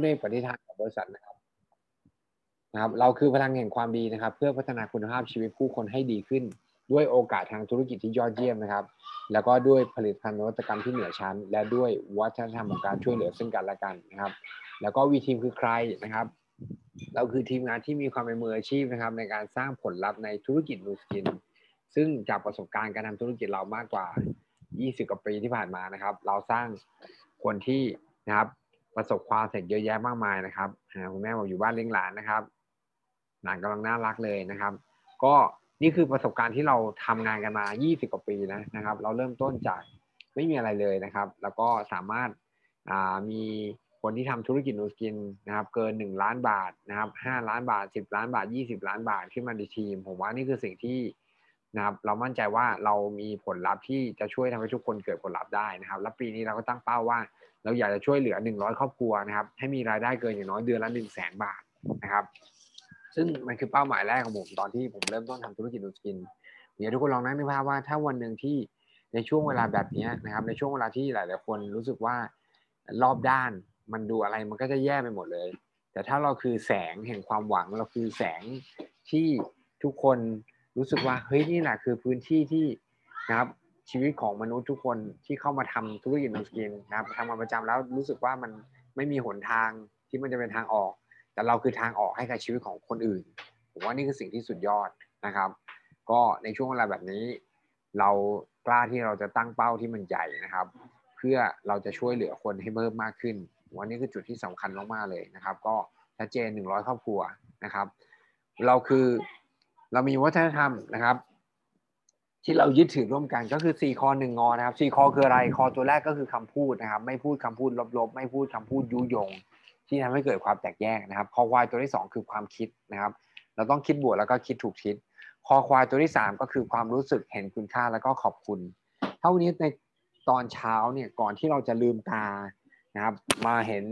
ด้วยปฏิทานของบริษัทนะครับนะครับ เราคือพลังแห่งความดีนะครับ เพื่อพัฒนาคุณภาพชีวิตผู้คนให้ดีขึ้น ด้วยโอกาสทางธุรกิจที่ยอดเยี่ยมนะครับ แล้วก็ด้วยผลิตภัณฑ์นวัตกรรมที่เหนือชั้น และด้วยวัฒนธรรมของการช่วยเหลือซึ่งกันและกันนะครับ แล้วก็วีทีมคือใครนะครับ เราคือทีมงานที่มีความเป็นมืออาชีพนะครับ ในการสร้างผลลัพธ์ในธุรกิจนูสกิน ซึ่งจากประสบการณ์การทำธุรกิจเรามากกว่า 20 กว่าปีที่ผ่านมานะครับ เราสร้างคนที่นะครับ ประสบความสำเร็จเยอะแยะมากมายนะครับคุณแม่บอกอยู่บ้านเลี้ยงหลานนะครับ หลานกำลังน่ารักเลยนะครับ ก็นี่คือประสบการณ์ที่เราทำงานกันมา 20 กว่าปีนะนะครับ เราเริ่มต้นจากไม่มีอะไรเลยนะครับ แล้วก็สามารถมีคนที่ทำธุรกิจนูสกินนะครับ เกิน 1 ล้านบาทนะครับ5ล้านบาท 10 ล้านบาท 20 ล้านบาทขึ้นมาในทีม ผมว่านี่คือสิ่งที่ นะครับเรามั่นใจว่าเรามีผลลัพธ์ที่จะช่วยทำให้ทุกคนเกิดผลลัพธ์ได้นะครับ และปีนี้เราก็ตั้งเป้าว่า เราอยากจะช่วยเหลือ 100 ครอบครัวนะครับ ให้มีรายได้เกินอย่างน้อยเดือนละ 1 0 0 0 0แสนบาทนะครับ ซึ่งมันคือเป้าหมายแรกของผมตอนที่ผมเริ่มต้นทำธุรกิจนูสกินเดี๋ยวทุกคนลองนั่งนึกภาพว่าถ้าวันหนึ่งที่ในช่วงเวลาแบบนี้นะครับ ในช่วงเวลาที่หลาย ๆ คนรู้สึกว่ารอบด้านมันดูอะไรมันก็จะแย่ไปหมดเลย แต่ถ้าเราคือแสงแห่งความหวังเราคือแสงที่ทุกคน รู้สึกว่าเฮ้ยนี่แหละคือพื้นที่ที่นะครับชีวิตของมนุษย์ทุกคนที่เข้ามาทำธุรกิจนสกินนะครับทำมาประจำแล้วรู้สึกว่ามันไม่มีหนทางที่มันจะเป็นทางออก แต่เราคือทางออกให้กับชีวิตของคนอื่นผมว่านี่คือสิ่งที่สุดยอดนะครับ ก็ในช่วงเวลาแบบนี้ เรากล้าที่เราจะตั้งเป้าที่มันใหญ่นะครับ เพื่อเราจะช่วยเหลือคนให้เพิ่มมากขึ้นวันนี้คือจุดที่สำคัญมากๆเลยนะครับ ก็ชัดเจน100ครอบครัวนะครับ เราคือ เรามีวัฒนธรรมนะครับ ที่เรายึดถือร่วมกันก็คือ4คอ1งอนะครับ4คอคืออะไรคอตัวแรกก็คือคำพูดนะครับ ไม่พูดคำพูดลบๆ ไม่พูดคำพูดยุยง ที่ทำให้เกิดความแตกแยกนะครับ คอควายตัวที่ 2 คือความคิดนะครับ เราต้องคิดบวกแล้วก็คิดถูกทิศคอควายตัวที่ 3 ก็คือความรู้สึกเห็นคุณค่าแล้วก็ขอบคุณ เท่านี้ในตอนเช้าเนี่ยก่อนที่เราจะลืมตานะครับ มาเห็น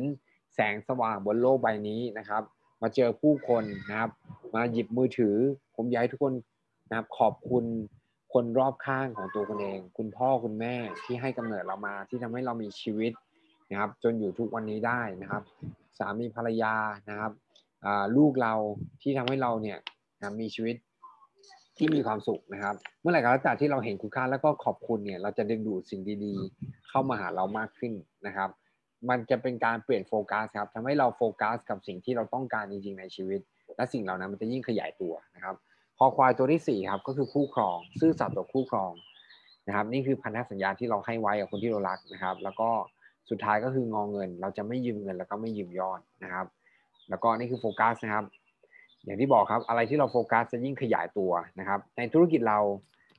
แสงสว่างบนโลกใบนี้นะครับ มาเจอผู้คนนะครับ มาหยิบมือถือ ผมอยากให้ทุกคนนะครับขอบคุณคนรอบข้างของตัวคุณเอง คุณพ่อคุณแม่ที่ให้กำเนิดเรามาที่ทำให้เรามีชีวิตนะครับ จนอยู่ทุกวันนี้ได้นะครับ สามีภรรยานะครับลูกเราที่ทำให้เราเนี่ยนะมีชีวิตที่มีความสุขนะครับ เมื่อไหร่ก็แล้วแต่ที่เราเห็นคุณค่าแล้วก็ขอบคุณเนี่ย เราจะดึงดูดสิ่งดีๆ เข้ามาหาเรามากขึ้นนะครับ มันจะเป็นการเปลี่ยนโฟกัสครับทำให้เราโฟกัสกับสิ่งที่เราต้องการจริงๆในชีวิต และสิ่งเหล่านั้นมันจะยิ่งขยายตัวนะครับคอควายตัวที่4ครับก็คือคู่ครอง ซื่อสัตย์ต่อคู่ครองนะครับ นี่คือพันธสัญญาที่เราให้ไว้กับคนที่เรารักนะครับ แล้วก็สุดท้ายก็คืององเงิน เราจะไม่ยืมเงิน แล้วก็ไม่ยืมยอดนะครับ แล้วก็นี่คือโฟกัสนะครับ อย่างที่บอกครับอะไรที่เราโฟกัสจะยิ่งขยายตัวนะครับ ในธุรกิจเรา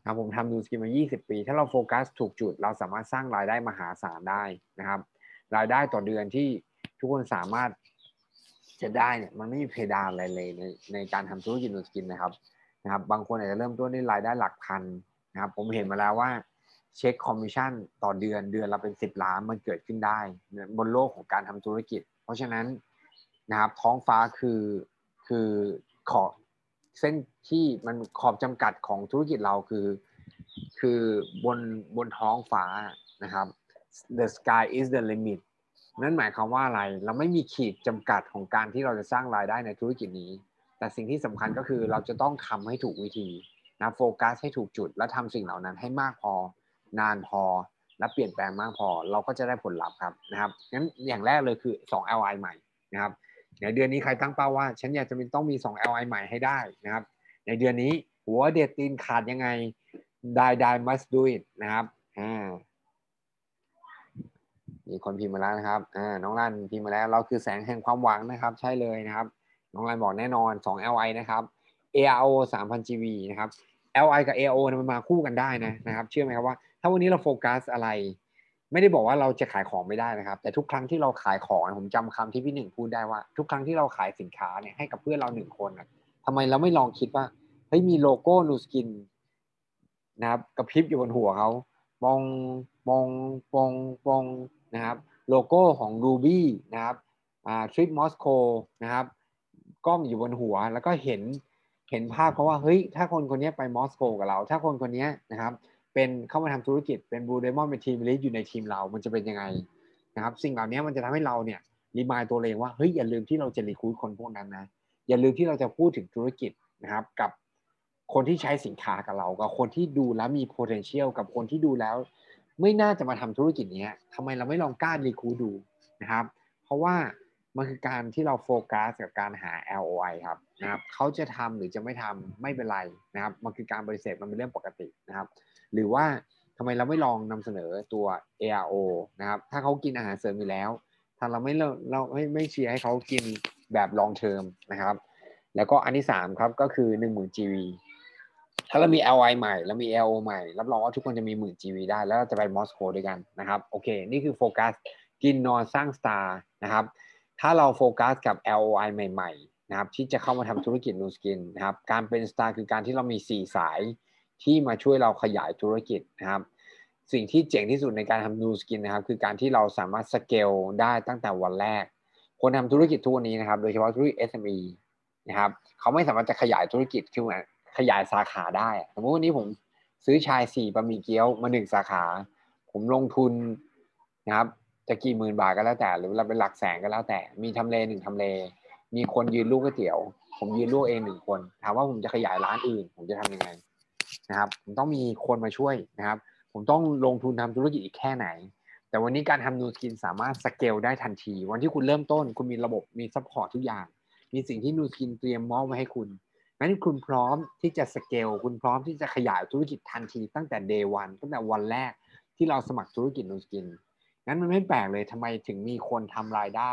ครับผมทำ Nu Skin มา 20 ปี ถ้าเราโฟกัสถูกจุด เราสามารถสร้างรายได้มหาศาลได้นะครับ รายได้ต่อเดือนที่ทุกคนสามารถจะได้เนี่ยมันไม่มีเพดานอะไรเลยในในการทำธุรกิจ Nu Skin นะครับนะครับ บางคนอาจจะเริ่มต้นด้วยรายได้หลักพันนะครับผมเห็นมาแล้วว่าเช็คคอมมิชชั่นต่อเดือนเดือนเราเป็นสิบล้านมันเกิดขึ้นได้ บนโลกของการทำธุรกิจ เพราะฉะนั้นนะครับท้องฟ้าคือคือขอบเส้นที่มันขอบจำกัดของธุรกิจเราคือ คือบนบนท้องฟ้านะครับ the sky is the limit นั่นหมายความว่าอะไร เราไม่มีขีดจำกัดของการที่เราจะสร้างรายได้ในธุรกิจนี้ แต่สิ่งที่สำคัญก็คือเราจะต้องทำให้ถูกวิธีนะโฟกัสให้ถูกจุด และทำสิ่งเหล่านั้นให้มากพอ นานพอ และเปลี่ยนแปลงมากพอ เราก็จะได้ผลลัพธ์ครับนะครับงั้นอย่างแรกเลยคือ2 LI ใหม่นะครับในเดือนนี้ใครตั้งเป้าว่า ฉันอยากจะมีต้องมี2 LI ใหม่ให้ได้นะครับ ในเดือนนี้หัวเด็ดตีนขาดยังไงได้ได้ must do it นะครับอ่า มีคนพิมพ์มาแล้วนะครับอ่าน้องรันพิมพ์มาแล้ว เราคือแสงแห่งความหวังนะครับ ใช่เลยนะครับ น้องไลน์บอกแน่นอน 2 LI นะครับ ARO 3,000 GV นะครับ LI กับ ARO มันมาคู่กันได้นะนะครับ เชื่อไหมครับว่า ถ้าวันนี้เราโฟกัสอะไร ไม่ได้บอกว่าเราจะขายของไม่ได้นะครับ แต่ทุกครั้งที่เราขายของผมจำคำที่พี่หนึ่งพูดได้ว่า ทุกครั้งที่เราขายสินค้าเนี่ยให้กับเพื่อนเราหนึ่งคนนะทำไมเราไม่ลองคิดว่าเฮ้ยมีโลโก้นูสกินนะครับกระพริบอยู่บนหัวเขาปองปองปองปอง นะครับโลโก้ของ Ruby นะครับทริปมอสโกนะครับกล้องอยู่บนหัวแล้วก็เห็นเห็นภาพเขาว่าเฮ้ยถ้าคนคนนี้ไปมอสโกกับเรา ถ้าคนคนนี้นะครับเป็นเข้ามาทำธุรกิจเป็น Blue Diamond เป็น Team Elite อยู่ในทีมเรา มันจะเป็นยังไงนะครับสิ่งเหล่านี้มันจะทำให้เราเนี่ย remind ตัวเองว่าเฮ้ยอย่าลืมที่เราจะ recruit คนพวกนั้นนะอย่าลืมที่เราจะพูดถึงธุรกิจนะครับกับคนที่ใช้สินค้ากับเรา กับคนที่ดูแล้วมี potential กับคนที่ดูแล้ว ไม่น่าจะมาทำธุรกิจนี้ทำไมเราไม่ลองกล้า recruit ดูนะครับ เพราะว่ามันคือการที่เราโฟกัสกับการหา LOI ครับนะครับเขาจะทำหรือจะไม่ทำไม่เป็นไรนะครับ มันคือการบริเสธมันเป็นเรื่องปกตินะครับ หรือว่าทำไมเราไม่ลองนำเสนอตัว ARO นะครับ ถ้าเขากินอาหารเสริมอยู่แล้วถ้าเราไม่เราเราไม่ไม่เชียร์ให้เขากินแบบ long term นะครับ แล้วก็อันที่สามครับก็คือ 1 0,000 GV ถ้าเรามี LI ใหม่แล้วมี LO ใหม่ รับรองว่าทุกคนจะมีหมื่น GV ได้ แล้วเราจะไปมอสโกด้วยกันนะครับ โอเค นี่คือโฟกัส กินนอนสร้างสตาร์นะครับ ถ้าเราโฟกัสกับ LOI ใหม่ๆนะครับ ที่จะเข้ามาทำธุรกิจนูสกินนะครับ การเป็นสตาร์คือการที่เรามี 4 สายที่มาช่วยเราขยายธุรกิจนะครับ สิ่งที่เจ๋งที่สุดในการทำนูสกินนะครับ คือการที่เราสามารถสเกลได้ตั้งแต่วันแรก คนทำธุรกิจทุกวันนี้นะครับ โดยเฉพาะธุรกิจ SME นะครับเขาไม่สามารถจะขยายธุรกิจขึ้นมา ขยายสาขาได้สมมติวันนี้ผมซื้อชายสี่บะหมี่เกี๊ยวมาหนึ่งสาขา ผมลงทุนนะครับจะกี่หมื่นบาทก็แล้วแต่ หรือเราเป็นหลักแสนก็แล้วแต่ มีทำเลหนึ่งทำเล มีคนยืนลวกก๋วยเตี๋ยว ผมยืนลวกเองหนึ่งคนถามว่าผมจะขยายร้านอื่น ผมจะทำยังไงนะครับ ผมต้องมีคนมาช่วยนะครับ ผมต้องลงทุนทำธุรกิจอีกแค่ไหน แต่วันนี้การทำ Nu Skin สามารถสเกลได้ทันที วันที่คุณเริ่มต้น คุณมีระบบมี support ทุกอย่าง มีสิ่งที่ Nu Skin เตรียมมอบไว้ให้คุณ นั้นคุณพร้อมที่จะสเกลคุณพร้อมที่จะขยายธุรกิจทันทีตั้งแต่ day one ตั้งแต่วันแรกที่เราสมัครธุรกิจ Nu Skin งั้นมันไม่แปลกเลยทำไมถึงมีคนทำรายได้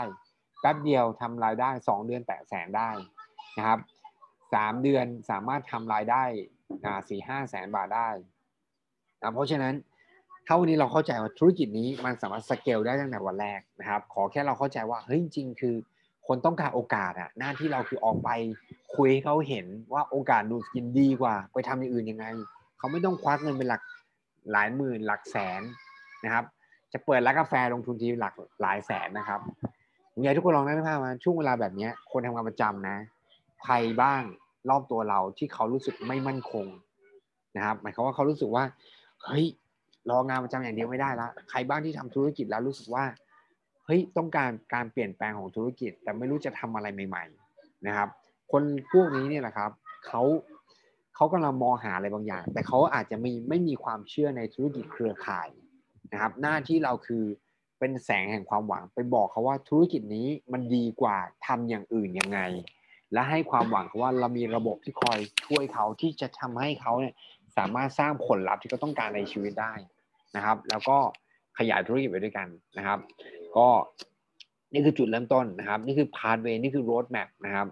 แป๊บเดียวทำรายได้ 2 เดือนแตะแสนได้นะครับสามเดือนสามารถทำรายได้สี่ห้าแสนบาทได้นะเพราะฉะนั้นถ้าวันนี้เราเข้าใจว่าธุรกิจนี้มันสามารถสเกลได้ตั้งแต่วันแรกนะครับ ขอแค่เราเข้าใจว่าเฮ้ยจริงคือ คนต้องการโอกาสอะหน้าที่เราคือออกไปคุยให้เขาเห็นว่าโอกาส Nu Skin ดีกว่า ไปทำอย่างอื่นยังไง เขาไม่ต้องควักเงินเป็นหลักหลายหมื่นหลักแสนนะครับ จะเปิดร้านกาแฟลงทุนทีหลักหลายแสนนะครับอยากทุกคนลองนึกภาพมาช่วงเวลาแบบนี้คนทำงานประจำนะใครบ้างรอบตัวเราที่เขารู้สึกไม่มั่นคงนะครับ หมายความว่าเขารู้สึกว่าเฮ้ยรองานประจำอย่างเดียวไม่ได้ละใครบ้างที่ทำธุรกิจแล้วรู้สึกว่า เฮ้ยต้องการการเปลี่ยนแปลงของธุรกิจ แต่ไม่รู้จะทำอะไรใหม่ ๆ นะครับ คนพวกนี้เนี่ยแหละครับเขาเขากำลังมองหาอะไรบางอย่าง แต่เขาอาจจะไม่ไม่มีความเชื่อในธุรกิจเครือข่ายนะครับ หน้าที่เราคือเป็นแสงแห่งความหวังไปบอกเขาว่าธุรกิจนี้มันดีกว่าทำอย่างอื่นยังไง และให้ความหวังเขาว่าเรามีระบบที่คอยช่วยเขาที่จะทำให้เขาเนี่ยสามารถสร้างผลลัพธ์ที่เขาต้องการในชีวิตได้นะครับ แล้วก็ขยายธุรกิจไปด้วยกันนะครับ ก็นี่คือจุดเริ่มต้นนะครับ นี่คือ pathway นี่คือ roadmap นะครับ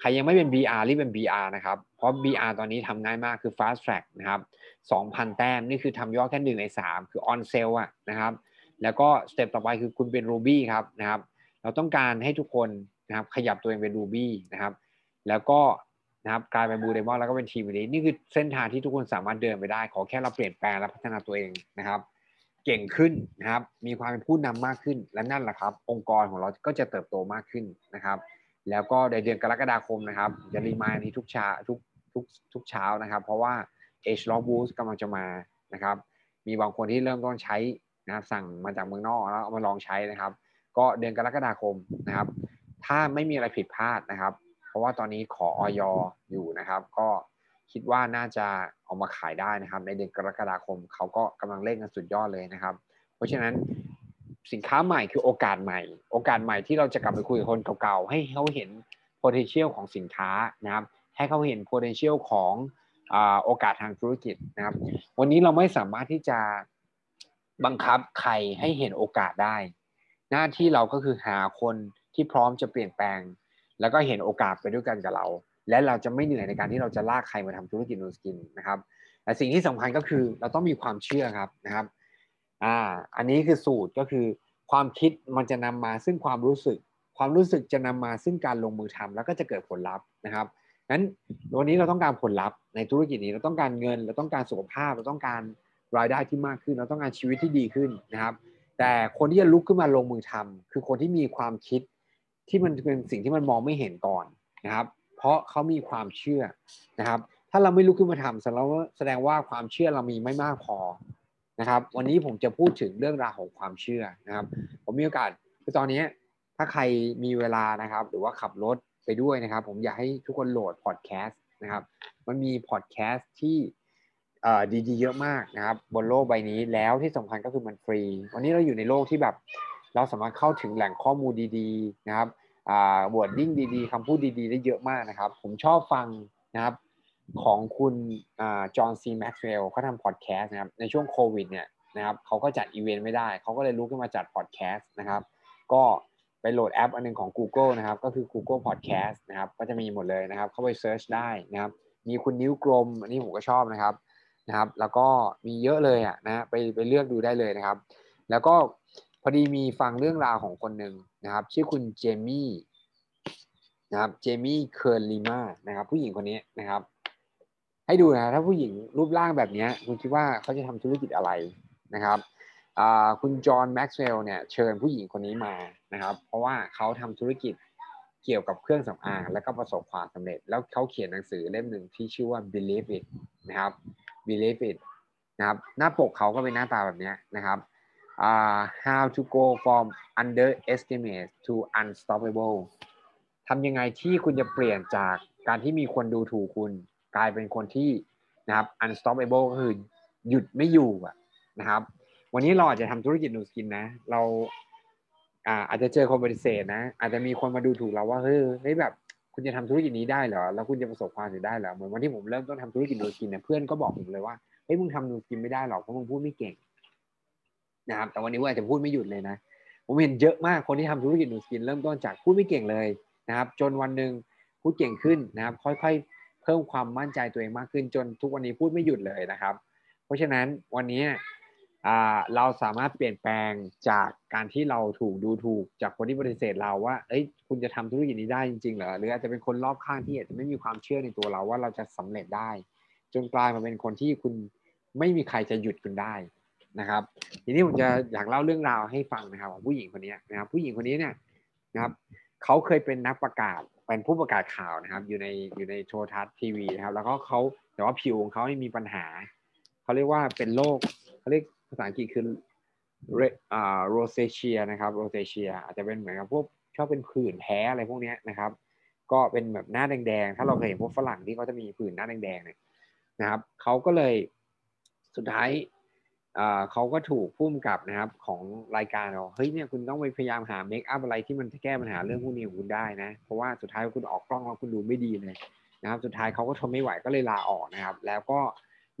ใครยังไม่เป็น BR รีบเป็น BR นะครับ เพราะ BR ตอนนี้ทำง่ายมากคือ fast track นะครับ2,000 แต้ม นี่คือทำยอดแค่หนึ่งใน 3 คือ on sale อะนะครับ แล้วก็สเต็ปต่อไปคือคุณเป็น Ruby ครับนะครับ เราต้องการให้ทุกคนนะครับขยับตัวเองเป็น Ruby นะครับ แล้วก็นะครับกลายเป็นบูเดมอนแล้วก็เป็นทีมนี้นี่คือเส้นทางที่ทุกคนสามารถเดินไปได้ ขอแค่เราเปลี่ยนแปลงและพัฒนาตัวเองนะครับ เก่งขึ้นนะครับ มีความเป็นผู้นำมากขึ้น และนั่นแหละครับ องค์กรของเราก็จะเติบโตมากขึ้นนะครับ แล้วก็ในเดือนกรกฎาคมนะครับจะรีมายนี้ทุกเช้าทุกทุกทุกเช้านะครับ เพราะว่า H Log Boost กำลังจะมานะครับ มีบางคนที่เริ่มต้นใช้นะครับ สั่งมาจากเมืองนอกแล้วเอามาลองใช้นะครับ ก็เดือนกรกฎาคมนะครับ ถ้าไม่มีอะไรผิดพลาดนะครับ เพราะว่าตอนนี้ขอออยอยู่นะครับ ก็ คิดว่าน่าจะเอามาขายได้นะครับ ในเดือนกรกฎาคมเขาก็กำลังเร่งกันสุดยอดเลยนะครับ เพราะฉะนั้นสินค้าใหม่คือโอกาสใหม่ โอกาสใหม่ที่เราจะกลับไปคุยกับคนเก่าๆ ให้เขาเห็น potential ของสินค้านะครับ ให้เขาเห็น potential ของโอกาสทางธุรกิจนะครับ วันนี้เราไม่สามารถที่จะบังคับใครให้เห็นโอกาสได้ หน้าที่เราก็คือหาคนที่พร้อมจะเปลี่ยนแปลง แล้วก็เห็นโอกาสไปด้วยกันกับเรา และเราจะไม่เหนื่อยในการที่เราจะลากใครมาทำธุรกิจนูสกินนะครับแต่สิ่งที่สำคัญก็คือเราต้องมีความเชื่อครับนะครับอ่าอันนี้คือสูตรก็คือความคิดมันจะนำมาซึ่งความรู้สึก ความรู้สึกจะนำมาซึ่งการลงมือทำแล้วก็จะเกิดผลลัพธ์นะครับนั้นวันนี้เราต้องการผลลัพธ์ในธุรกิจนี้เราต้องการเงิน เราต้องการสุขภาพ เราต้องการรายได้ที่มากขึ้น เราต้องการชีวิตที่ดีขึ้นนะครับ แต่คนที่จะลุกขึ้นมาลงมือทำคือคนที่มีความคิดที่มันเป็นสิ่งที่มันมองไม่เห็นก่อนนะครับ เพราะเขามีความเชื่อนะครับ ถ้าเราไม่ลุกขึ้นมาทำแสดงว่าความเชื่อเรามีไม่มากพอนะครับวันนี้ผมจะพูดถึงเรื่องราวของความเชื่อนะครับ ผมมีโอกาสคือตอนนี้ถ้าใครมีเวลานะครับ หรือว่าขับรถไปด้วยนะครับ ผมอยากให้ทุกคนโหลดพอดแคสต์นะครับ มันมีพอดแคสต์ที่ดีๆ เยอะมากนะครับ บนโลกใบนี้แล้วที่สำคัญก็คือมันฟรี วันนี้เราอยู่ในโลกที่แบบ เราสามารถเข้าถึงแหล่งข้อมูลดี ๆ นะครับ wording ดีๆคำพูดดีๆ ได้เยอะมากนะครับ ผมชอบฟังนะครับของคุณ John C. Maxwell เขาทำพอดแคสต์นะครับในช่วงโควิดเนี่ยนะครับเขาก็จัดอีเวนต์ไม่ได้ เขาก็เลยลุกขึ้นมาจัดพอดแคสต์นะครับก็ไปโหลดแอปอันนึงของ Google นะครับก็คือ Google Podcast นะครับก็จะมีหมดเลยนะครับ เข้าไป search ได้นะครับมีคุณนิ้วกลมอันนี้ผมก็ชอบนะครับนะครับ แล้วก็มีเยอะเลยอะนะไปไปเลือกดูได้เลยนะครับ แล้วก็พอดีมีฟังเรื่องราวของคนหนึ่ง นะครับ ชื่อคุณ Jamie นะครับ Jamie Kern Lima นะครับ ผู้หญิงคนนี้นะครับ ให้ดูนะถ้าผู้หญิงรูปร่างแบบนี้คุณคิดว่าเขาจะทำธุรกิจอะไรนะครับคุณ John Maxwell เนี่ยเชิญผู้หญิงคนนี้มานะครับ เพราะว่าเขาทำธุรกิจเกี่ยวกับเครื่องสำอางและก็ประสบความสำเร็จ แล้วเขาเขียนหนังสือเล่มหนึ่งที่ชื่อว่า Believe It นะครับ Believe It นะครับหน้าปกเขาก็เป็นหน้าตาแบบนี้นะครับ uh, how to go from underestimate to unstoppable ทำยังไงที่คุณจะเปลี่ยนจากการที่มีคนดูถูกคุณ กลายเป็นคนที่นะครับ unstoppable ก็คือหยุดไม่อยู่นะครับ วันนี้เราอาจจะทำธุรกิจนูสกินนะ เราอาจจะเจอคนปฏิเสธนะ อาจจะมีคนมาดูถูกเราว่าเฮ้ยแบบคุณจะทำธุรกิจนี้ได้เหรอ แล้วคุณจะประสบความสำเร็จได้เหรอ เหมือนวันที่ผมเริ่มต้นทำธุรกิจ Nu Skin เนี่ยเพื่อนก็บอกผมเลยว่า เฮ้ยมึงทำ Nu Skin ไม่ได้หรอกเพราะมึงพูดไม่เก่ง นะครับ แต่วันนี้ว่าอาจจะพูดไม่หยุดเลยนะ ผมเห็นเยอะมากคนที่ทำธุรกิจ Nu Skin เริ่มต้นจากพูดไม่เก่งเลยนะครับ จนวันหนึ่งพูดเก่งขึ้นนะครับ ค่อยๆ เพิ่มความมั่นใจตัวเองมากขึ้น จนทุกวันนี้พูดไม่หยุดเลยนะครับ เพราะฉะนั้นวันนี้เราสามารถเปลี่ยนแปลงจากการที่เราถูกดูถูกจากคนที่ปฏิเสธเราว่า เอ้ย คุณจะทำธุรกิจนี้ได้จริงๆเหรอ หรืออาจจะเป็นคนรอบข้างที่อาจจะไม่มีความเชื่อในตัวเราว่าเราจะสำเร็จได้ จนกลายมาเป็นคนที่คุณไม่มีใครจะหยุดคุณได้ นะครับ ทีนี้ผมจะอยากเล่าเรื่องราวให้ฟังนะครับของผู้หญิงคนนี้นะครับ ผู้หญิงคนนี้เนี่ยนะครับเขาเคยเป็นนักประกาศเป็นผู้ประกาศข่าวนะครับ อยู่ในอยู่ในโทรทัศน์ทีวีนะครับ แล้วก็เขาแต่ว่าผิวของเขาไม่มีปัญหาเขาเรียกว่าเป็นโรคเขาเรียกภาษาอังกฤษคือโรเซเชียนะครับโรเซเชียอาจจะเป็นเหมือนกับพวกชอบเป็นผื่นแพ้อะไรพวกนี้นะครับ ก็เป็นแบบหน้าแดงๆ ถ้าเราเคยเห็นพวกฝรั่งที่เขาจะมีผื่นหน้าแดงๆเนี่ยนะครับเขาก็เลยสุดท้าย เขาก็ถูกพุ่มกับนะครับของรายการเราเฮ้ยเนี่ยคุณต้องไปพยายามหาเมคอัพอะไรที่มันจะแก้ปัญหาเรื่องพวกนี้ของคุณได้นะ เพราะว่าสุดท้ายคุณออกกล้องแล้วคุณดูไม่ดีเลยนะครับ สุดท้ายเขาก็ทนไม่ไหวก็เลยลาออกนะครับ แล้วก็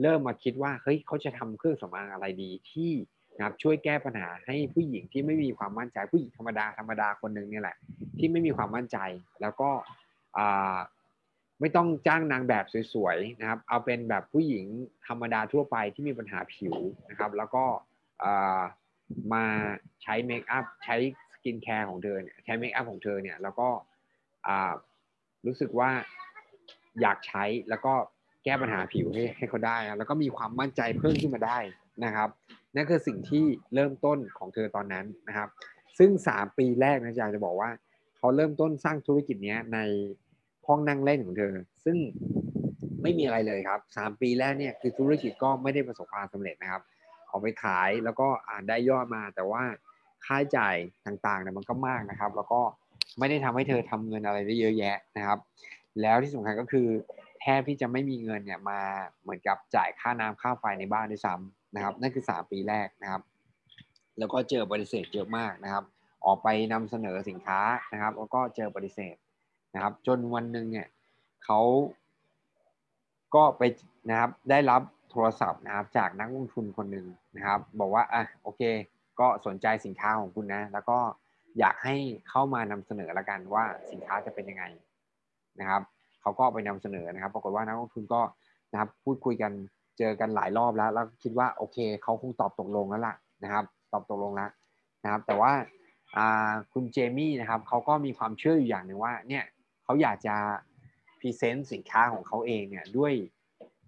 เริ่มมาคิดว่าเฮ้ยเขาจะทำเครื่องสำอางอะไรดีที่นะครับช่วยแก้ปัญหาให้ผู้หญิงที่ไม่มีความมั่นใจผู้หญิงธรรมดาธรรมดาคนหนึ่งนี่แหละที่ไม่มีความมั่นใจ แล้วก็ ไม่ต้องจ้างนางแบบสวยๆนะครับ เอาเป็นแบบผู้หญิงธรรมดาทั่วไปที่มีปัญหาผิวนะครับ แล้วก็มาใช้ makeup ใช้ skincare ของเธอเนี่ยใช้ makeup ของเธอเนี่ยแล้วก็รู้สึกว่าอยากใช้แล้วก็แก้ปัญหาผิวให้ให้เขาได้ แล้วก็มีความมั่นใจเพิ่มขึ้นมาได้นะครับ นั่นคือสิ่งที่เริ่มต้นของเธอตอนนั้นนะครับ ซึ่ง 3 ปีแรกนะอยากจะบอกว่าเขาเริ่มต้นสร้างธุรกิจนี้ใน ห้องนั่งเล่นของเธอ ซึ่งไม่มีอะไรเลยครับสามปีแรกเนี่ยคือธุรกิจก็ไม่ได้ประสบความสำเร็จนะครับออกไปขายแล้วก็อ่านได้ยอดมาแต่ว่าค่าใช้จ่ายต่างๆเนี่ยมันก็มากนะครับ แล้วก็ไม่ได้ทำให้เธอทำเงินอะไรได้เยอะแยะนะครับ แล้วที่สำคัญก็คือแทบที่จะไม่มีเงินเนี่ยมาเหมือนกับจ่ายค่าน้ำค่าไฟในบ้านด้วยซ้ำนะครับ นั่นคือ 3 ปีแรกนะครับ แล้วก็เจอปฏิเสธเยอะมากนะครับ ออกไปนำเสนอสินค้านะครับ แล้วก็เจอปฏิเสธ นะครับ จนวันหนึ่งเนี่ยเขาก็ไปนะครับได้รับโทรศัพท์นะครับจากนักลงทุนคนหนึ่งนะครับ บอกว่าอะโอเค ก็สนใจสินค้าของคุณนะ แล้วก็อยากให้เข้ามานำเสนอละกันว่าสินค้าจะเป็นยังไงนะครับเขาก็ไปนำเสนอนะครับ ปรากฏว่านักลงทุนก็นะครับพูดคุยกันเจอกันหลายรอบแล้ว แล้วคิดว่าโอเคเขาคงตอบตกลงแล้วล่ะนะครับ ตอบตกลงแล้วนะครับ แต่ว่าคุณเจมี่นะครับเขาก็มีความเชื่ออยู่อย่างหนึ่งว่าเนี่ย เขาอยากจะพรีเซนต์สินค้าของเขาเองเนี่ยด้วย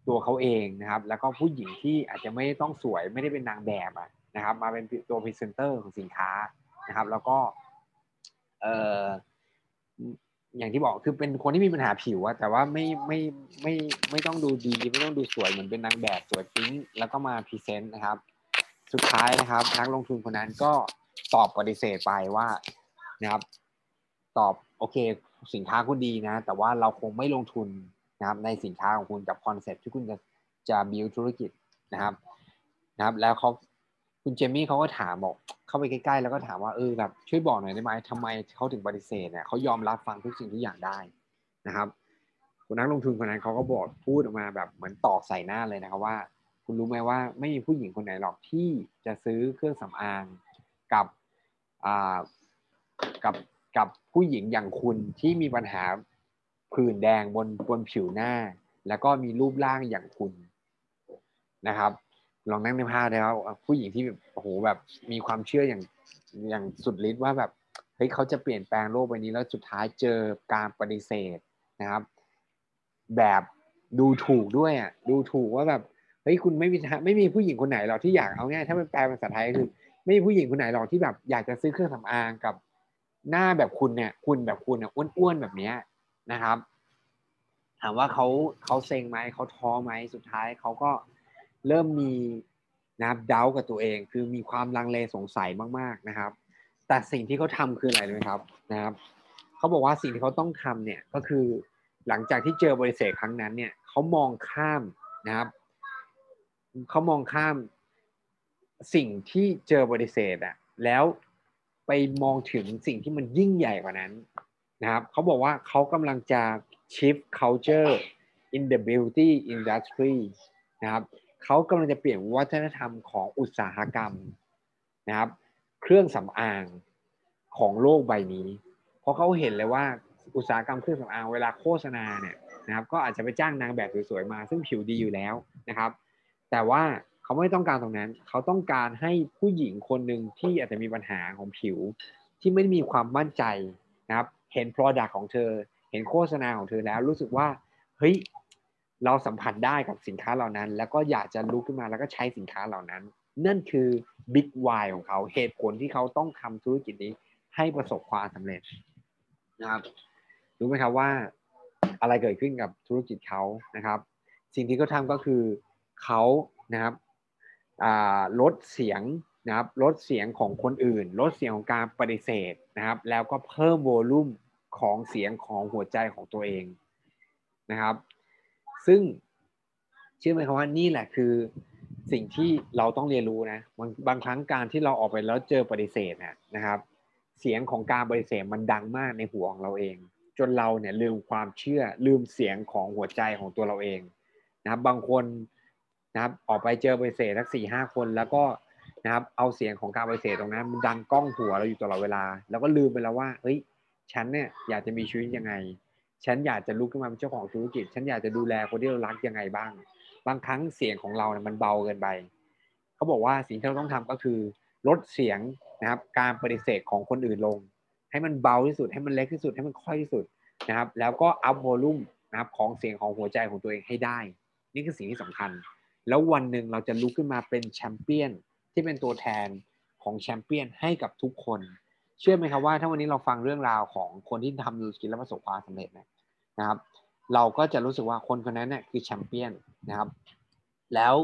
ตัวเขาเองนะครับ แล้วก็ผู้หญิงที่อาจจะไม่ต้องสวยไม่ได้เป็นนางแบบนะครับ มาเป็นตัวพรีเซนเตอร์ของสินค้านะครับ แล้วก็เอ่ออย่างที่บอกคือเป็นคนที่มีปัญหาผิวอะแต่ว่าไม่ไม่ไม่ไม่ต้องดูดีไม่ต้องดูสวยเหมือนเป็นนางแบบสวยปิ๊งแล้วก็มา present นะครับ สุดท้ายนะครับ นักลงทุนคนนั้นก็ตอบปฏิเสธไปว่านะครับ ตอบ โอเค สินค้าคุณดีนะ แต่ว่าเราคงไม่ลงทุนนะครับในสินค้าของคุณกับคอนเซ็ปที่คุณจะจะบิวธุรกิจนะครับนะครับ แล้วเขาคุณเจมี่เขาก็ถามบอกเข้าไปใกล้ๆ แล้วก็ถามว่าเออแบบช่วยบอกหน่อยได้ไหมทำไมเขาถึงปฏิเสธเนี่ยเขายอมรับฟังทุกสิ่งทุกอย่างได้นะครับคุณนักลงทุนคนนั้นเขาก็บอกพูดออกมาแบบเหมือนตอกใส่หน้าเลยนะครับว่า คุณรู้ไหมว่าไม่มีผู้หญิงคนไหนหรอกที่จะซื้อเครื่องสำอางกับอ่ากับ กับผู้หญิงอย่างคุณที่มีปัญหาผื่นแดงบนบนผิวหน้า แล้วก็มีรูปร่างอย่างคุณนะครับ ลองนั่งในภาพเลยครับผู้หญิงที่โอ้โหแบบมีความเชื่ออย่างอย่างสุดฤทธิ์ว่าแบบเฮ้ยเขาจะเปลี่ยนแปลงโลกใบนี้แล้วสุดท้ายเจอการปฏิเสธนะครับ แบบดูถูกด้วยอะดูถูกว่าแบบเฮ้ยคุณไม่มีไม่มีผู้หญิงคนไหนหรอกที่อยากเอาง่ายถ้ามันแปลเป็นภาษาไทยคือ ไม่มีผู้หญิงคนไหนหรอกที่แบบอยากจะซื้อเครื่องสำอางกับ หน้าแบบคุณเนี่ยคุณแบบคุณเนี่ยอ้วนๆแบบเนี้ยนะครับ ถามว่าเขาเขาเซ็งไหมเขาท้อไหมสุดท้ายเขาก็เริ่มมีนะครับเดากับตัวเอง คือมีความลังเลสงสัยมากๆนะครับ แต่สิ่งที่เขาทาคืออะไรเลยครับนะครับเขาบอกว่าสิ่งที่เขาต้องทำเนี่ยก็คือหลังจากที่เจอบริเศษครั้งนั้นเนี่ยเขามองข้ามนะครับเขามองข้ามสิ่งที่เจอบริเศษอะแล้ว ไปมองถึงสิ่งที่มันยิ่งใหญ่กว่านั้นนะครับเขาบอกว่าเขากำลังจะ shift culture in the beauty industry นะครับเขากำลังจะเปลี่ยนวัฒนธรรมของอุตสาหกรรมนะครับ เครื่องสำอางของโลกใบนี้ เพราะเขาเห็นเลยว่าอุตสาหกรรมเครื่องสำอางเวลาโฆษณาเนี่ยนะครับ ก็อาจจะไปจ้างนางแบบสวยๆมา ซึ่งผิวดีอยู่แล้วนะครับ แต่ว่า เขาไม่ต้องการตรงนั้น เขาต้องการให้ผู้หญิงคนหนึ่งที่อาจจะมีปัญหาของผิว ที่ไม่มีความมั่นใจนะครับ เห็น Product ของเธอ เห็นโฆษณาของเธอแล้วรู้สึกว่าเฮ้ยเราสัมผัสได้กับสินค้าเหล่านั้น แล้วก็อยากจะลุกขึ้นมาแล้วก็ใช้สินค้าเหล่านั้น นั่นคือ Big Why ของเขาเหตุผลที่เขาต้องทำธุรกิจนี้ให้ประสบความสำเร็จนะครับรู้ไหมครับว่าอะไรเกิดขึ้นกับธุรกิจเขานะครับ สิ่งที่เขาทาก็คือเขานะครับ ลดเสียงนะครับลดเสียงของคนอื่น ลดเสียงของการปฏิเสธนะครับ แล้วก็เพิ่มโวลูมของเสียงของหัวใจของตัวเองนะครับ ซึ่งเชื่อไหมครับว่านี่แหละคือสิ่งที่เราต้องเรียนรู้นะบางบางครั้งการที่เราออกไปแล้วเจอปฏิเสธนะครับ เสียงของการปฏิเสธมันดังมากในหัวของเราเอง จนเราเนี่ยลืมความเชื่อลืมเสียงของหัวใจของตัวเราเองนะครับ บางคน นะครับออกไปเจอบริเศษทักสี่ห้าคน แล้วก็นะครับเอาเสียงของการบริเศษตรงนั้นมันดังกล้องหัวเราอยู่ตลอดเวลา แล้วก็ลืมไปแล้วว่าเฮ้ยฉันเนี่ยอยากจะมีชีวิตยังไง ฉันอยากจะลุกขึ้นมาเป็นเจ้าของธุรกิจ ฉันอยากจะดูแลคนที่เรารักยังไงบ้าง บางครั้งเสียงของเราเนี่ยมันเบาเกินไปเขาบอกว่าสิ่งที่เราต้องทำก็คือ ลดเสียงนะครับ การปฏิเสธของคนอื่นลง ให้มันเบาที่สุด ให้มันเล็กที่สุด ให้มันค่อยที่สุดนะครับ แล้วก็อัพโวลูมนะครับของเสียงของหัวใจของตัวเองให้ได้ นี่คือสิ่งที่สำคัญ แล้ววันหนึ่งเราจะลุกขึ้นมาเป็นแชมเปี้ยนที่เป็นตัวแทนของแชมเปี้ยนให้กับทุกคน เชื่อไหมครับว่าถ้าวันนี้เราฟังเรื่องราวของคนที่ทำธุรกิจแล้วประสบความสำเร็จนะครับ เราก็จะรู้สึกว่าคนคนนั้นเนี่ยคือแชมเปี้ยนนะครับ แล้ว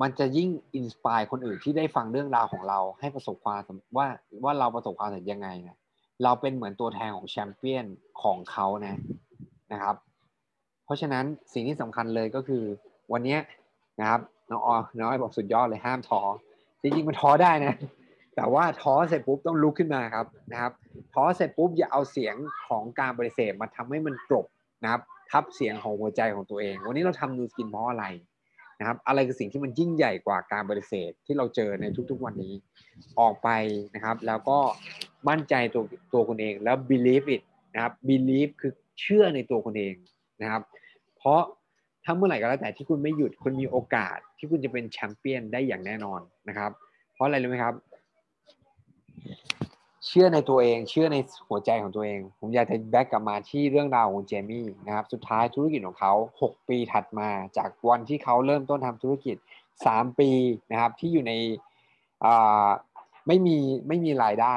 มันจะยิ่ง inspire คนอื่นที่ได้ฟังเรื่องราวของเราให้ประสบความว่าว่าเราประสบความสำเร็จยังไงนะเราเป็นเหมือนตัวแทนของแชมเปี้ยนของเขานะนะครับ เพราะฉะนั้นสิ่งที่สำคัญเลยก็คือ วันนี้ นะครับน้องออน้องอ้อยบอกสุดยอดเลยห้ามท้อจริงๆมันท้อได้นะ แต่ว่าท้อเสร็จปุ๊บต้องลุกขึ้นมาครับนะครับท้อเสร็จปุ๊บอย่าเอาเสียงของการปฏิเสธมาทำให้มันกลบนะครับทับเสียงของหัวใจของตัวเอง วันนี้เราทำนูสกินเพราะอะไรนะครับอะไรคือสิ่งที่มันยิ่งใหญ่กว่าการปฏิเสธที่เราเจอในทุกๆวันนี้ออกไปนะครับ แล้วก็มั่นใจตัวตัวคนเองแล้ว believe it นะครับ believe คือเชื่อในตัวคนเองนะครับ เพราะ ถ้าเมื่อไหร่ก็แล้วแต่ที่คุณไม่หยุดคุณมีโอกาสที่คุณจะเป็นแชมเปี้ยนได้อย่างแน่นอนนะครับ เพราะอะไรรู้ไหมครับ เชื่อในตัวเอง เชื่อในหัวใจของตัวเอง ผมอยากจะแบ็กกลับมาที่เรื่องราวของเจมี่นะครับ สุดท้ายธุรกิจของเขา 6 ปีถัดมาจากวันที่เขาเริ่มต้นทำธุรกิจ 3 ปีนะครับที่อยู่ในไม่มีไม่มีรายได้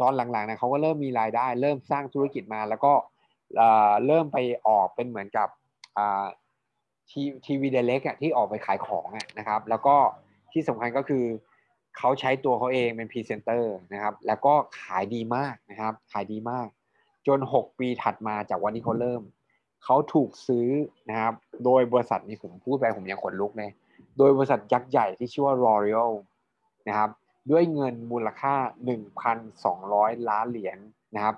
ตอนหลังๆนะเขาก็เริ่มมีรายได้ เริ่มสร้างธุรกิจมาแล้วก็เริ่มไปออกเป็นเหมือนกับ ทีวี direct อะที่ออกไปขายของอะนะครับ แล้วก็ที่สำคัญก็คือเขาใช้ตัวเขาเองเป็นพรีเซนเตอร์นะครับ แล้วก็ขายดีมากนะครับ ขายดีมาก จน 6 ปีถัดมาจากวันที่เขาเริ่ม เขาถูกซื้อนะครับ โดยบริษัทนี้ผมพูดไปผมยังขนลุกเลย โดยบริษัทยักษ์ใหญ่ที่ชื่อว่า L'Oreal นะครับ ด้วยเงินมูลค่า 1,200 ล้านเหรียญนะครับ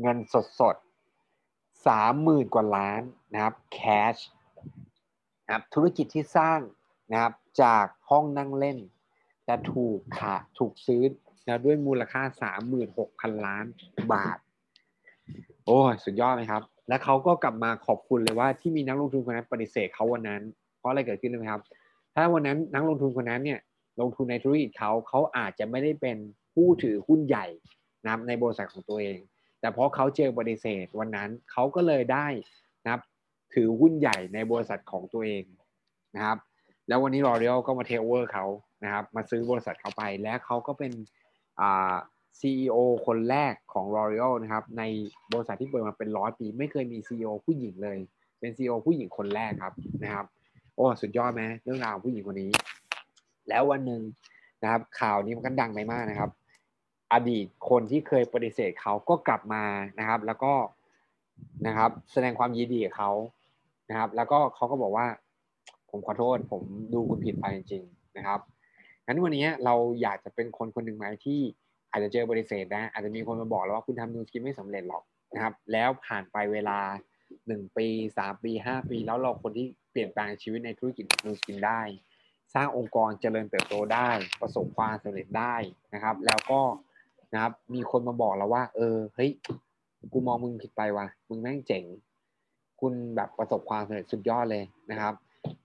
เงินสดสดสามหมื่นกว่าล้านนะครับแคช นะครับธุรกิจที่สร้างนะครับจากห้องนั่งเล่น แต่ถูกขาถูกซื้อนะด้วยมูลค่าสามหมื่นหกพันล้านบาท โอ้สุดยอดไหมครับ และเขาก็กลับมาขอบคุณเลยว่าที่มีนักลงทุนคนนั้นปฏิเสธเขาวันนั้น เพราะอะไรเกิดขึ้นไหมครับ ถ้าวันนั้นนักลงทุนคนนั้นเนี่ยลงทุนในธุรกิจเขาเขาอาจจะไม่ได้เป็นผู้ถือหุ้นใหญ่นะในบริษัทของตัวเอง แต่เพราะเขาเจอบริเสธวันนั้นเขาก็เลยได้นะครับ ถือหุ้นใหญ่ในบริษัทของตัวเองนะครับ แล้ววันนี้รอเรียลก็มาเทเวอร์เขานะครับ มาซื้อบริษัทเขาไป และเขาก็เป็นอ่า CEO คนแรกของ L'Oreal นะครับ ในบริษัทที่เปิดมาเป็นร้อยปี ไม่เคยมี CEO ผู้หญิงเลย เป็น CEO ผู้หญิงคนแรกครับนะครับ โอ้สุดยอดไหมเรื่องราวผู้หญิงคนนี้ แล้ววันหนึ่งนะครับ ข่าวนี้มันก็ดังไปมากนะครับ อดีตคนที่เคยปฏิเสธเขาก็กลับมานะครับ แล้วก็นะครับ แสดงความยินดีกับเขา นะครับ แล้วก็เขาก็บอกว่า ผมขอโทษ ผมดูคุณผิดไปจริงๆนะครับงั้นวันนี้เราอยากจะเป็นคนคนหนึ่งไหมที่อาจจะเจอบริเสธนะอาจจะมีคนมาบอกแล้วว่าคุณทำนูสกินไม่สำเร็จหรอกนะครับ แล้วผ่านไปเวลาหนึ่งปีสามปีห้าปี แล้วเราคนที่เปลี่ยนแปลงชีวิตในธุรกิจนูสกินได้ สร้างองค์กรเจริญเติบโตได้ ประสบความสำเร็จได้นะครับ แล้วก็นะครับมีคนมาบอกเราว่า เออเฮ้ยกูมองมึงผิดไปว่ะมึงแม่งเจ๋ง คุณแบบประสบความสำเร็จสุดยอดเลยนะครับ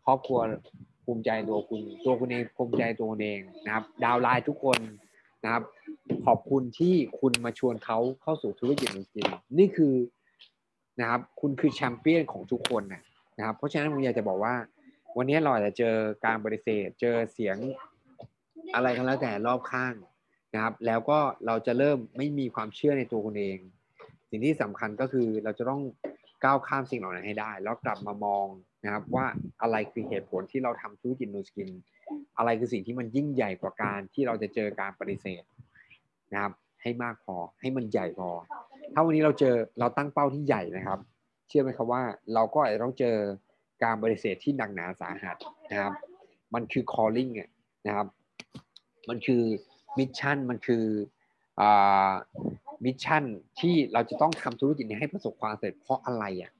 ครอบครัวภูมิใจตัวคุณ ตัวคุณเองภูมิใจตัวเองนะครับ ดาวไลน์ทุกคนนะครับ ขอบคุณที่คุณมาชวนเขาเข้าสู่ธุรกิจจริงๆนี่คือนะครับ คุณคือแชมเปี้ยนของทุกคนนะครับ เพราะฉะนั้นผมอยากจะบอกว่า วันนี้เราอาจจะเจอการปฏิเสธ เจอเสียงอะไรกันแล้วแต่รอบข้างนะครับ แล้วก็เราจะเริ่มไม่มีความเชื่อในตัวคุณเอง สิ่งที่สำคัญก็คือเราจะต้อง ก้าวข้ามสิ่งเหล่านั้นให้ได้ แล้วกลับมามองนะครับว่าอะไรคือเหตุผลที่เราทำธุรกิจนูสกิน อะไรคือสิ่งที่มันยิ่งใหญ่กว่าการที่เราจะเจอการปฏิเสธนะครับ ให้มากพอให้มันใหญ่พอ ถ้าวันนี้เราเจอเราตั้งเป้าที่ใหญ่นะครับ เชื่อไหมครับว่า เราก็อาจจะต้องเจอการปฏิเสธที่หนักหนาสาหัสนะครับ มันคือ calling นะครับ มันคือ mission มันคือ mission ที่เราจะต้องทำธุรกิจนี้ให้ประสบความสำเร็จเพราะอะไรอะ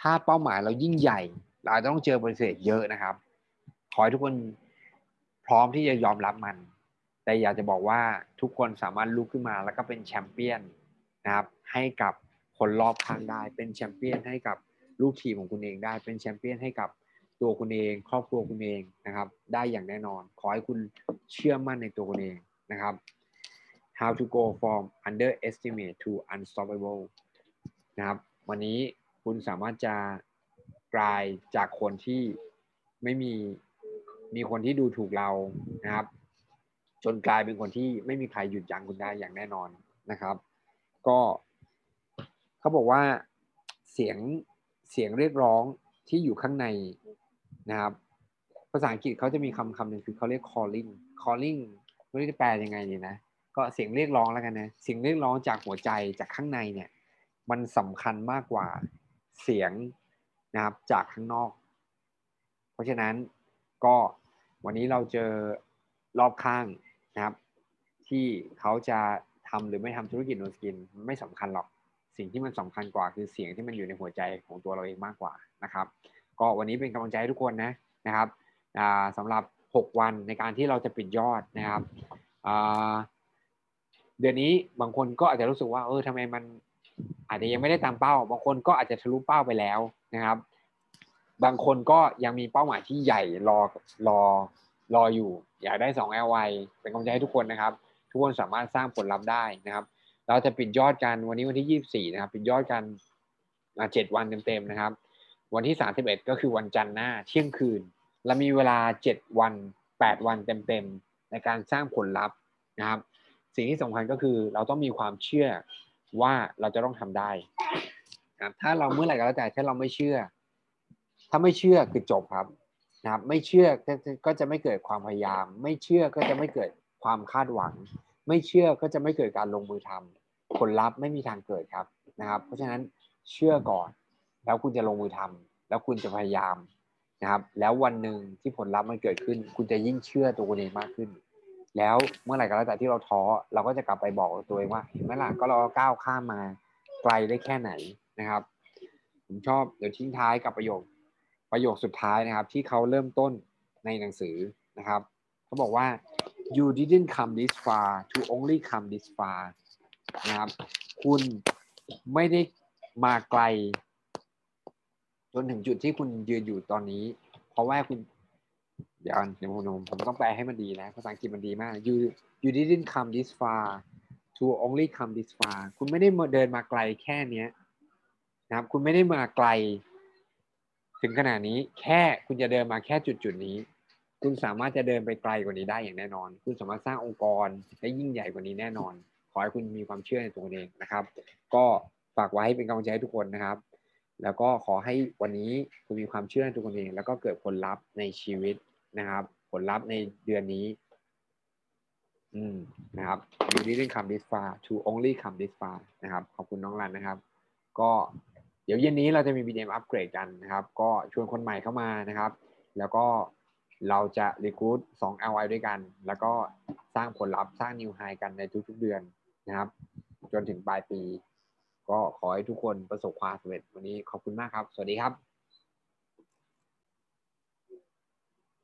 ถ้าเป้าหมายเรายิ่งใหญ่ เราจะต้องเจอบริษัทเยอะนะครับ ขอให้ทุกคนพร้อมที่จะยอมรับมัน แต่อยากจะบอกว่าทุกคนสามารถลุกขึ้นมาแล้วก็เป็นแชมเปี้ยนนะครับ ให้กับคนรอบข้างได้ เป็นแชมเปี้ยนให้กับลูกทีมของคุณเองได้ เป็นแชมเปี้ยนให้กับตัวคุณเอง ครอบครัวคุณเองนะครับ ได้อย่างแน่นอน ขอให้คุณเชื่อมั่นในตัวคุณเองนะครับ how to go from underestimate to unstoppable นะครับ วันนี้คุณสามารถจะกลายจากคนที่ไม่มีมีคนที่ดูถูกเรานะครับ จนกลายเป็นคนที่ไม่มีใครหยุดยั้งคุณได้อย่างแน่นอนนะครับ ก็เขาบอกว่าเสียงเสียงเรียกร้องที่อยู่ข้างในนะครับ ภาษาอังกฤษเขาจะมีคำคำหนึ่งคือเขาเรียก calling calling ไม่รู้จะแปลยังไงดีนะ ก็เสียงเรียกร้องแล้วกันนะเสียงเรียกร้องจากหัวใจจากข้างในเนี่ย มันสำคัญมากกว่าเสียงนะครับจากข้างนอก เพราะฉะนั้นก็วันนี้เราเจอรอบข้างนะครับ ที่เขาจะทำหรือไม่ทำธุรกิจโนสกินไม่สำคัญหรอกสิ่งที่มันสำคัญกว่าคือเสียงที่มันอยู่ในหัวใจของตัวเราเองมากกว่านะครับ ก็วันนี้เป็นกำลังใจให้ทุกคนนะนะครับสำหรับ 6 วันในการที่เราจะปิดยอดนะครับ เดือนนี้บางคนก็อาจจะรู้สึกว่าเออทำไมมัน อาจจะยังไม่ได้ตามเป้า บางคนก็อาจจะทะลุเป้าไปแล้วนะครับ บางคนก็ยังมีเป้าหมายที่ใหญ่รอรอรออยู่ อยากได้2 LY เป็นกำลังใจให้ทุกคนนะครับ ทุกคนสามารถสร้างผลลัพธ์ได้นะครับ เราจะปิดยอดกันวันนี้วันที่ 24 นะครับ ปิดยอดกันเจ็ดวันเต็มๆนะครับ วันที่ 31 ก็คือวันจันทร์หน้าเที่ยงคืนเรามีเวลา 7 วัน 8 วันเต็มๆในการสร้างผลลัพธ์นะครับ สิ่งที่สำคัญก็คือเราต้องมีความเชื่อว่าเราจะต้องทำได้ถ้าเราเมื่อไหร่ก็แล้วแต่ถ้าเราไม่เชื่อ ถ้าไม่เชื่อคือจบครับนะครับ ไม่เชื่อก็จะไม่เกิดความพยายาม ไม่เชื่อก็จะไม่เกิดความคาดหวัง ไม่เชื่อก็จะไม่เกิดการลงมือทำผลลัพธ์ไม่มีทางเกิดครับนะครับ เพราะฉะนั้นเชื่อก่อน แล้วคุณจะลงมือทำแล้วคุณจะพยายามนะครับ แล้ววันหนึ่งที่ผลลัพธ์มันเกิดขึ้น คุณจะยิ่งเชื่อตัวคุณเองมากขึ้น แล้วเมื่อไหร่ก็แล้วแต่ที่เราท้อเราก็จะกลับไปบอกตัวเองว่าเห็นไหมล่ะก็เราก้าวข้ามมาไกลได้แค่ไหนนะครับ ผมชอบเดี๋ยวทิ้งท้ายกับประโยคประโยคสุดท้ายนะครับ ที่เขาเริ่มต้นในหนังสือนะครับเขาบอกว่า you didn't come this far to only come this far นะครับ คุณไม่ได้มาไกล จนถึงจุดที่คุณยืนอยู่ตอนนี้ เพราะว่าคุณ เดี๋ยวเดี๋ยวผมผมต้องแปลให้มันดีนะภาษาอังกฤษมันดีมาก you you didn't come this far to only come this far คุณไม่ได้มาเดินมาไกลแค่เนี้ยนะครับ คุณไม่ได้มาไกล ถึงขนาดนี้แค่คุณจะเดินมาแค่จุดจุดนี้ คุณสามารถจะเดินไปไกลกว่านี้ได้อย่างแน่นอน คุณสามารถสร้างองค์กรได้ยิ่งใหญ่กว่านี้แน่นอน ขอให้คุณมีความเชื่อในตัวเองนะครับ ก็ฝากไว้เป็นกำลังใจให้ทุกคนนะครับ แล้วก็ขอให้วันนี้คุณมีความเชื่อในตัวเอง แล้วก็เกิดผลลัพธ์ในชีวิต นะครับ ผลลัพธ์ในเดือนนี้ อืมนะครับ you didn't come this far to only come this far นะครับ ขอบคุณน้องรันนะครับ ก็เดี๋ยวเย็นนี้เราจะมี BDM อัปเกรดกันนะครับ ก็ชวนคนใหม่เข้ามานะครับ แล้วก็เราจะรีคูด2 LI ด้วยกัน แล้วก็สร้างผลลัพธ์สร้างนิวไฮกันในทุกๆเดือนนะครับ จนถึงปลายปี ก็ขอให้ทุกคนประสบความสำเร็จวันนี้ขอบคุณมากครับ สวัสดีครับ